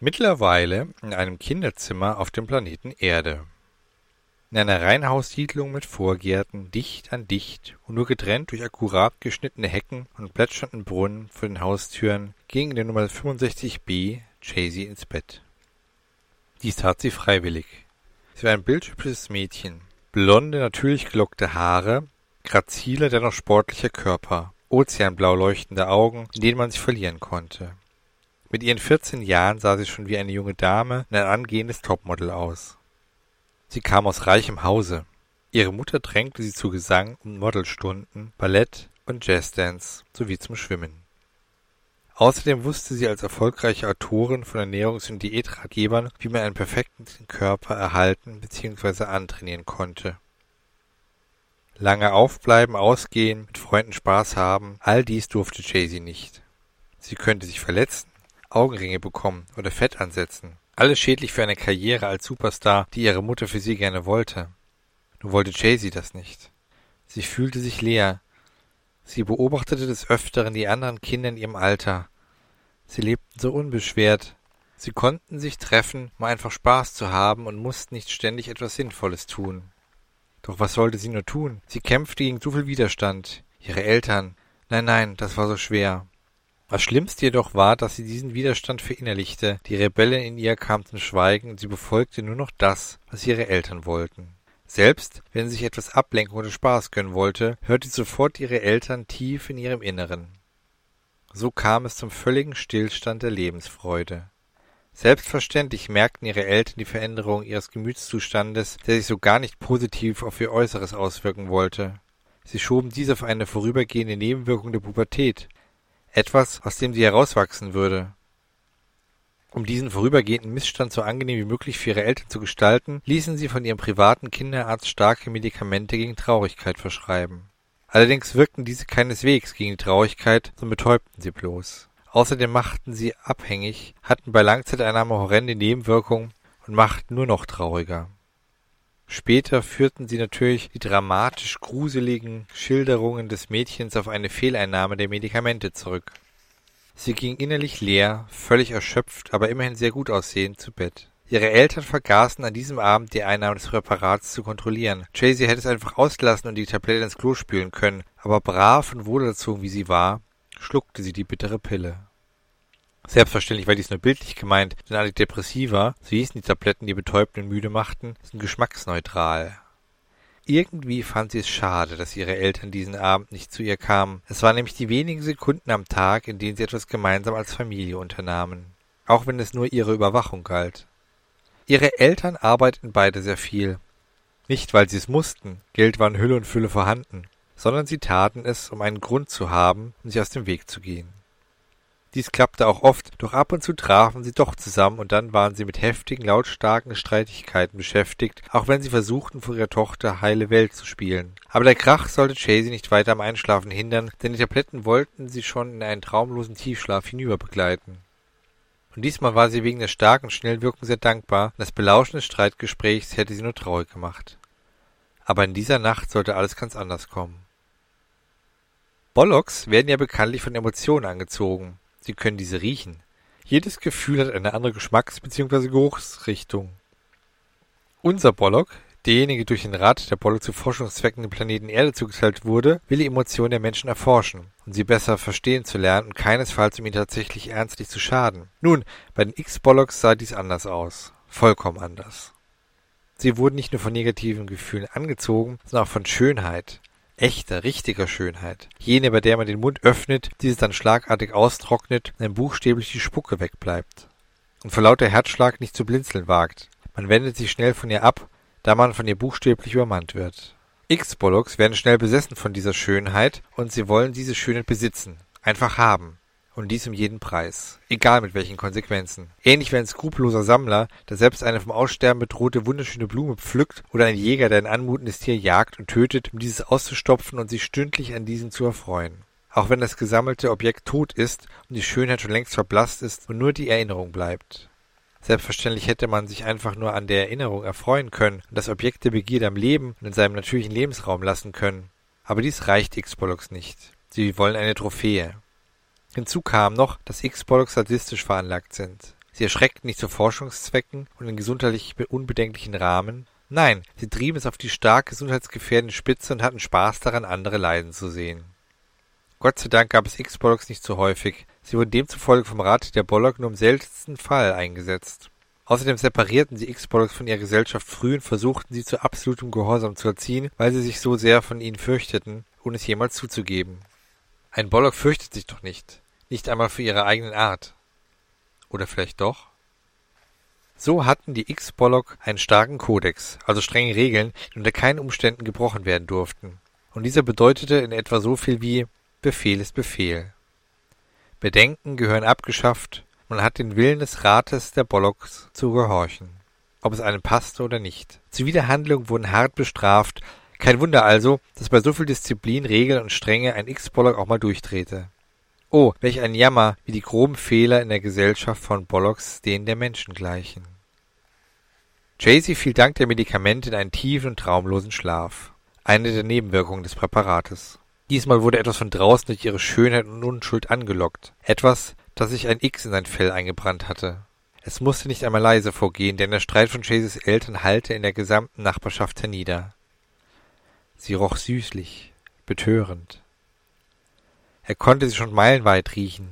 Mittlerweile in einem Kinderzimmer auf dem Planeten Erde. In einer Reihenhaussiedlung mit Vorgärten, dicht an dicht und nur getrennt durch akkurat geschnittene Hecken und plätschernden Brunnen vor den Haustüren, ging in der Nummer 65b Jaycee ins Bett. Dies tat sie freiwillig. Sie war ein bildhübsches Mädchen. Blonde, natürlich gelockte Haare, graziler, dennoch sportlicher Körper, ozeanblau leuchtende Augen, in denen man sich verlieren konnte. Mit ihren 14 Jahren sah sie schon wie eine junge Dame und ein angehendes Topmodel aus. Sie kam aus reichem Hause. Ihre Mutter drängte sie zu Gesang und Modelstunden, Ballett und Jazzdance sowie zum Schwimmen. Außerdem wusste sie als erfolgreiche Autorin von Ernährungs- und Diätratgebern, wie man einen perfekten Körper erhalten bzw. antrainieren konnte. Lange aufbleiben, ausgehen, mit Freunden Spaß haben, all dies durfte Jaycee nicht. Sie könnte sich verletzen, Augenringe bekommen oder Fett ansetzen. Alles schädlich für eine Karriere als Superstar, die ihre Mutter für sie gerne wollte. Nur wollte Jaycee das nicht. Sie fühlte sich leer. Sie beobachtete des Öfteren die anderen Kinder in ihrem Alter. Sie lebten so unbeschwert. Sie konnten sich treffen, um einfach Spaß zu haben und mussten nicht ständig etwas Sinnvolles tun. Doch was sollte sie nur tun? Sie kämpfte gegen so viel Widerstand. Ihre Eltern. Nein, nein, das war so schwer. Das Schlimmste jedoch war, dass sie diesen Widerstand verinnerlichte, die Rebellin in ihr kam zum Schweigen und sie befolgte nur noch das, was ihre Eltern wollten. Selbst wenn sie sich etwas Ablenkung oder Spaß gönnen wollte, hörte sie sofort ihre Eltern tief in ihrem Inneren. So kam es zum völligen Stillstand der Lebensfreude. Selbstverständlich merkten ihre Eltern die Veränderung ihres Gemütszustandes, der sich so gar nicht positiv auf ihr Äußeres auswirken wollte. Sie schoben dies auf eine vorübergehende Nebenwirkung der Pubertät, etwas, aus dem sie herauswachsen würde. Um diesen vorübergehenden Missstand so angenehm wie möglich für ihre Eltern zu gestalten, ließen sie von ihrem privaten Kinderarzt starke Medikamente gegen Traurigkeit verschreiben. Allerdings wirkten diese keineswegs gegen die Traurigkeit, sondern betäubten sie bloß. Außerdem machten sie abhängig, hatten bei Langzeiteinnahme horrende Nebenwirkungen und machten nur noch trauriger. Später führten sie natürlich die dramatisch gruseligen Schilderungen des Mädchens auf eine Fehleinnahme der Medikamente zurück. Sie ging innerlich leer, völlig erschöpft, aber immerhin sehr gut aussehend zu Bett. Ihre Eltern vergaßen an diesem Abend die Einnahme des Präparats zu kontrollieren. Jaycee hätte es einfach ausgelassen und die Tablette ins Klo spülen können, aber brav und wohlerzogen wie sie war, schluckte sie die bittere Pille. Selbstverständlich war dies nur bildlich gemeint, denn Antidepressiva, so hießen die Tabletten, die betäubten und müde machten, sind geschmacksneutral. Irgendwie fand sie es schade, dass ihre Eltern diesen Abend nicht zu ihr kamen. Es waren nämlich die wenigen Sekunden am Tag, in denen sie etwas gemeinsam als Familie unternahmen. Auch wenn es nur ihre Überwachung galt. Ihre Eltern arbeiteten beide sehr viel. Nicht, weil sie es mussten, Geld war in Hülle und Fülle vorhanden, sondern sie taten es, um einen Grund zu haben, um sich aus dem Weg zu gehen. Dies klappte auch oft, doch ab und zu trafen sie doch zusammen und dann waren sie mit heftigen, lautstarken Streitigkeiten beschäftigt, auch wenn sie versuchten, vor ihrer Tochter heile Welt zu spielen. Aber der Krach sollte Chasey nicht weiter am Einschlafen hindern, denn die Tabletten wollten sie schon in einen traumlosen Tiefschlaf hinüber begleiten. Und diesmal war sie wegen der starken, schnellen Wirkung sehr dankbar, das Belauschen des Streitgesprächs hätte sie nur traurig gemacht. Aber in dieser Nacht sollte alles ganz anders kommen. Bollocks werden ja bekanntlich von Emotionen angezogen. Sie können diese riechen. Jedes Gefühl hat eine andere Geschmacks- bzw. Geruchsrichtung. Unser Bollock, derjenige durch den Rat der Bollock zu Forschungszwecken dem Planeten Erde zugeteilt wurde, will die Emotionen der Menschen erforschen um sie besser verstehen zu lernen und keinesfalls um ihnen tatsächlich ernstlich zu schaden. Nun, bei den X-Bollocks sah dies anders aus. Vollkommen anders. Sie wurden nicht nur von negativen Gefühlen angezogen, sondern auch von Schönheit echter, richtiger Schönheit. Jene, bei der man den Mund öffnet, diese dann schlagartig austrocknet dann buchstäblich die Spucke wegbleibt. Und vor lauter Herzschlag nicht zu blinzeln wagt. Man wendet sich schnell von ihr ab, da man von ihr buchstäblich übermannt wird. X-Bollocks werden schnell besessen von dieser Schönheit und sie wollen diese Schönheit besitzen, einfach haben. Und dies um jeden Preis. Egal mit welchen Konsequenzen. Ähnlich wie ein skrupelloser Sammler, der selbst eine vom Aussterben bedrohte wunderschöne Blume pflückt oder ein Jäger, der ein anmutendes Tier jagt und tötet, um dieses auszustopfen und sich stündlich an diesem zu erfreuen. Auch wenn das gesammelte Objekt tot ist und die Schönheit schon längst verblasst ist und nur die Erinnerung bleibt. Selbstverständlich hätte man sich einfach nur an der Erinnerung erfreuen können und das Objekt der Begierde am Leben und in seinem natürlichen Lebensraum lassen können. Aber dies reicht X-Bollocks nicht. Sie wollen eine Trophäe. Hinzu kam noch, dass X-Bollocks sadistisch veranlagt sind. Sie erschreckten nicht zu Forschungszwecken und in gesundheitlich unbedenklichen Rahmen. Nein, sie trieben es auf die stark gesundheitsgefährdende Spitze und hatten Spaß daran, andere leiden zu sehen. Gott sei Dank gab es X-Bollocks nicht so häufig. Sie wurden demzufolge vom Rat der Bollock nur im seltensten Fall eingesetzt. Außerdem separierten sie X-Bollocks von ihrer Gesellschaft früh und versuchten sie zu absolutem Gehorsam zu erziehen, weil sie sich so sehr von ihnen fürchteten, ohne es jemals zuzugeben. Ein Bollock fürchtet sich doch nicht, nicht einmal für ihre eigenen Art. Oder vielleicht doch? So hatten die X-Bollock einen starken Kodex, also strenge Regeln, die unter keinen Umständen gebrochen werden durften. Und dieser bedeutete in etwa so viel wie Befehl ist Befehl. Bedenken gehören abgeschafft, man hat den Willen des Rates der Bollocks zu gehorchen, ob es einem passte oder nicht. Zuwiderhandlungen wurden hart bestraft, kein Wunder also, dass bei so viel Disziplin, Regeln und Strenge ein X-Bollock auch mal durchdrehte. Oh, welch ein Jammer, wie die groben Fehler in der Gesellschaft von Bollocks denen der Menschen gleichen. Jaycee fiel dank der Medikamente in einen tiefen und traumlosen Schlaf. Eine der Nebenwirkungen des Präparates. Diesmal wurde etwas von draußen durch ihre Schönheit und Unschuld angelockt. Etwas, das sich ein X in sein Fell eingebrannt hatte. Es musste nicht einmal leise vorgehen, denn der Streit von Chases Eltern hallte in der gesamten Nachbarschaft hernieder. Sie roch süßlich, betörend. Er konnte sie schon meilenweit riechen.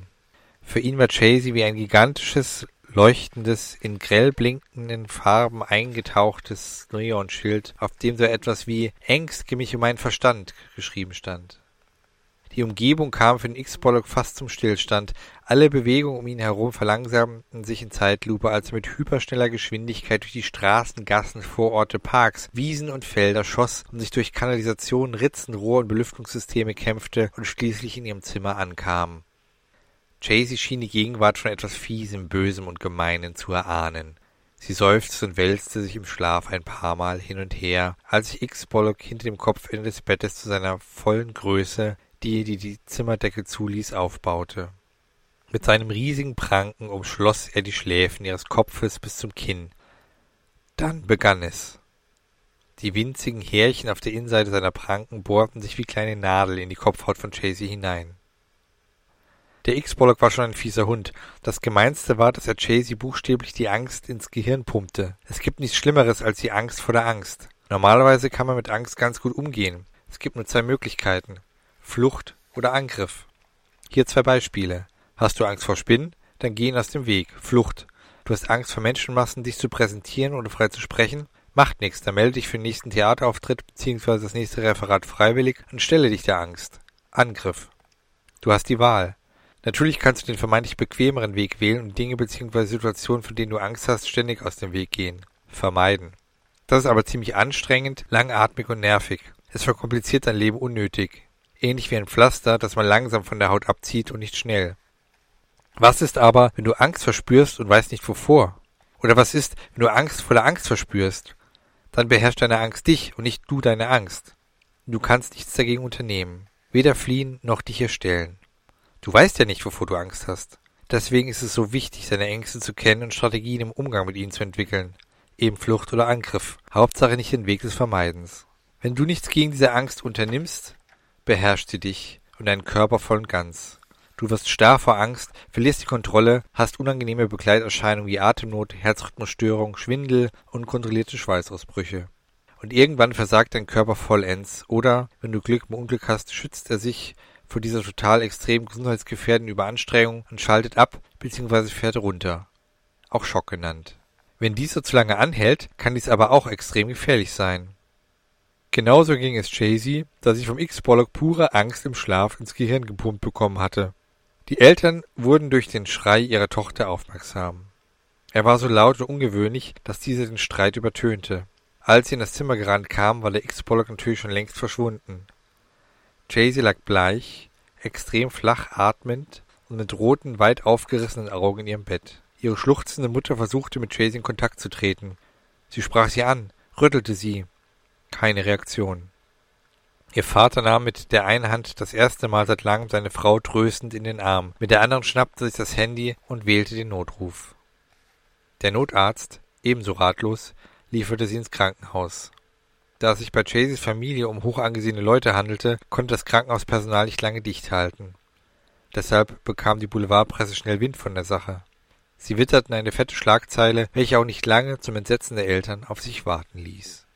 Für ihn war Chasey wie ein gigantisches, leuchtendes, in grell blinkenden Farben eingetauchtes Neonschild, auf dem so etwas wie Ängstge mich um meinen Verstand geschrieben stand. Die Umgebung kam für den X-Bollock fast zum Stillstand. Alle Bewegungen um ihn herum verlangsamten sich in Zeitlupe, als er mit hyperschneller Geschwindigkeit durch die Straßen, Gassen, Vororte, Parks, Wiesen und Felder schoss und sich durch Kanalisationen, Ritzen, Rohr- und Belüftungssysteme kämpfte und schließlich in ihrem Zimmer ankam. Chasey schien die Gegenwart von etwas Fiesem, Bösem und Gemeinen zu erahnen. Sie seufzte und wälzte sich im Schlaf ein paar Mal hin und her, als sich X-Bollock hinter dem Kopfende des Bettes zu seiner vollen Größe die die die Zimmerdecke zuließ, aufbaute. Mit seinem riesigen Pranken umschloss er die Schläfen ihres Kopfes bis zum Kinn. Dann begann es. Die winzigen Härchen auf der Innenseite seiner Pranken bohrten sich wie kleine Nadeln in die Kopfhaut von Chasey hinein. Der X-Bollock war schon ein fieser Hund. Das Gemeinste war, dass er Chasey buchstäblich die Angst ins Gehirn pumpte. Es gibt nichts Schlimmeres als die Angst vor der Angst. Normalerweise kann man mit Angst ganz gut umgehen. Es gibt nur zwei Möglichkeiten. Flucht oder Angriff. Hier zwei Beispiele. Hast du Angst vor Spinnen? Dann geh ihnen aus dem Weg. Flucht. Du hast Angst vor Menschenmassen, dich zu präsentieren oder frei zu sprechen? Macht nichts, dann melde dich für den nächsten Theaterauftritt bzw. das nächste Referat freiwillig und stelle dich der Angst. Angriff. Du hast die Wahl. Natürlich kannst du den vermeintlich bequemeren Weg wählen und Dinge bzw. Situationen, von denen du Angst hast, ständig aus dem Weg gehen. Vermeiden. Das ist aber ziemlich anstrengend, langatmig und nervig. Es verkompliziert dein Leben unnötig ähnlich wie ein Pflaster, das man langsam von der Haut abzieht und nicht schnell. Was ist aber, wenn du Angst verspürst und weißt nicht wovor? Oder was ist, wenn du Angst vor der Angst verspürst? Dann beherrscht deine Angst dich und nicht du deine Angst. Du kannst nichts dagegen unternehmen, weder fliehen noch dich erstellen. Du weißt ja nicht, wovor du Angst hast. Deswegen ist es so wichtig, seine Ängste zu kennen und Strategien im Umgang mit ihnen zu entwickeln. Eben Flucht oder Angriff. Hauptsache nicht den Weg des Vermeidens. Wenn du nichts gegen diese Angst unternimmst, beherrscht sie dich und deinen Körper voll und ganz. Du wirst starr vor Angst, verlierst die Kontrolle, hast unangenehme Begleiterscheinungen wie Atemnot, Herzrhythmusstörung, Schwindel, unkontrollierte Schweißausbrüche. Und irgendwann versagt dein Körper vollends, oder, wenn du Glück im Unglück hast, schützt er sich vor dieser total extrem gesundheitsgefährdenden Überanstrengung und schaltet ab bzw. fährt runter. Auch Schock genannt. Wenn dies so zu lange anhält, kann dies aber auch extrem gefährlich sein. Genauso ging es Chasey, da sie vom X-Bollock pure Angst im Schlaf ins Gehirn gepumpt bekommen hatte. Die Eltern wurden durch den Schrei ihrer Tochter aufmerksam. Er war so laut und ungewöhnlich, dass diese den Streit übertönte. Als sie in das Zimmer gerannt kam, war der X-Bollock natürlich schon längst verschwunden. Chasey lag bleich, extrem flach atmend und mit roten, weit aufgerissenen Augen in ihrem Bett. Ihre schluchzende Mutter versuchte mit Chasey in Kontakt zu treten. Sie sprach sie an, rüttelte sie, keine Reaktion. Ihr Vater nahm mit der einen Hand das erste Mal seit langem seine Frau tröstend in den Arm, mit der anderen schnappte sich das Handy und wählte den Notruf. Der Notarzt, ebenso ratlos, lieferte sie ins Krankenhaus. Da es sich bei Chaseys Familie um hoch angesehene Leute handelte, konnte das Krankenhauspersonal nicht lange dicht halten. Deshalb bekam die Boulevardpresse schnell Wind von der Sache. Sie witterten eine fette Schlagzeile, welche auch nicht lange zum Entsetzen der Eltern auf sich warten ließ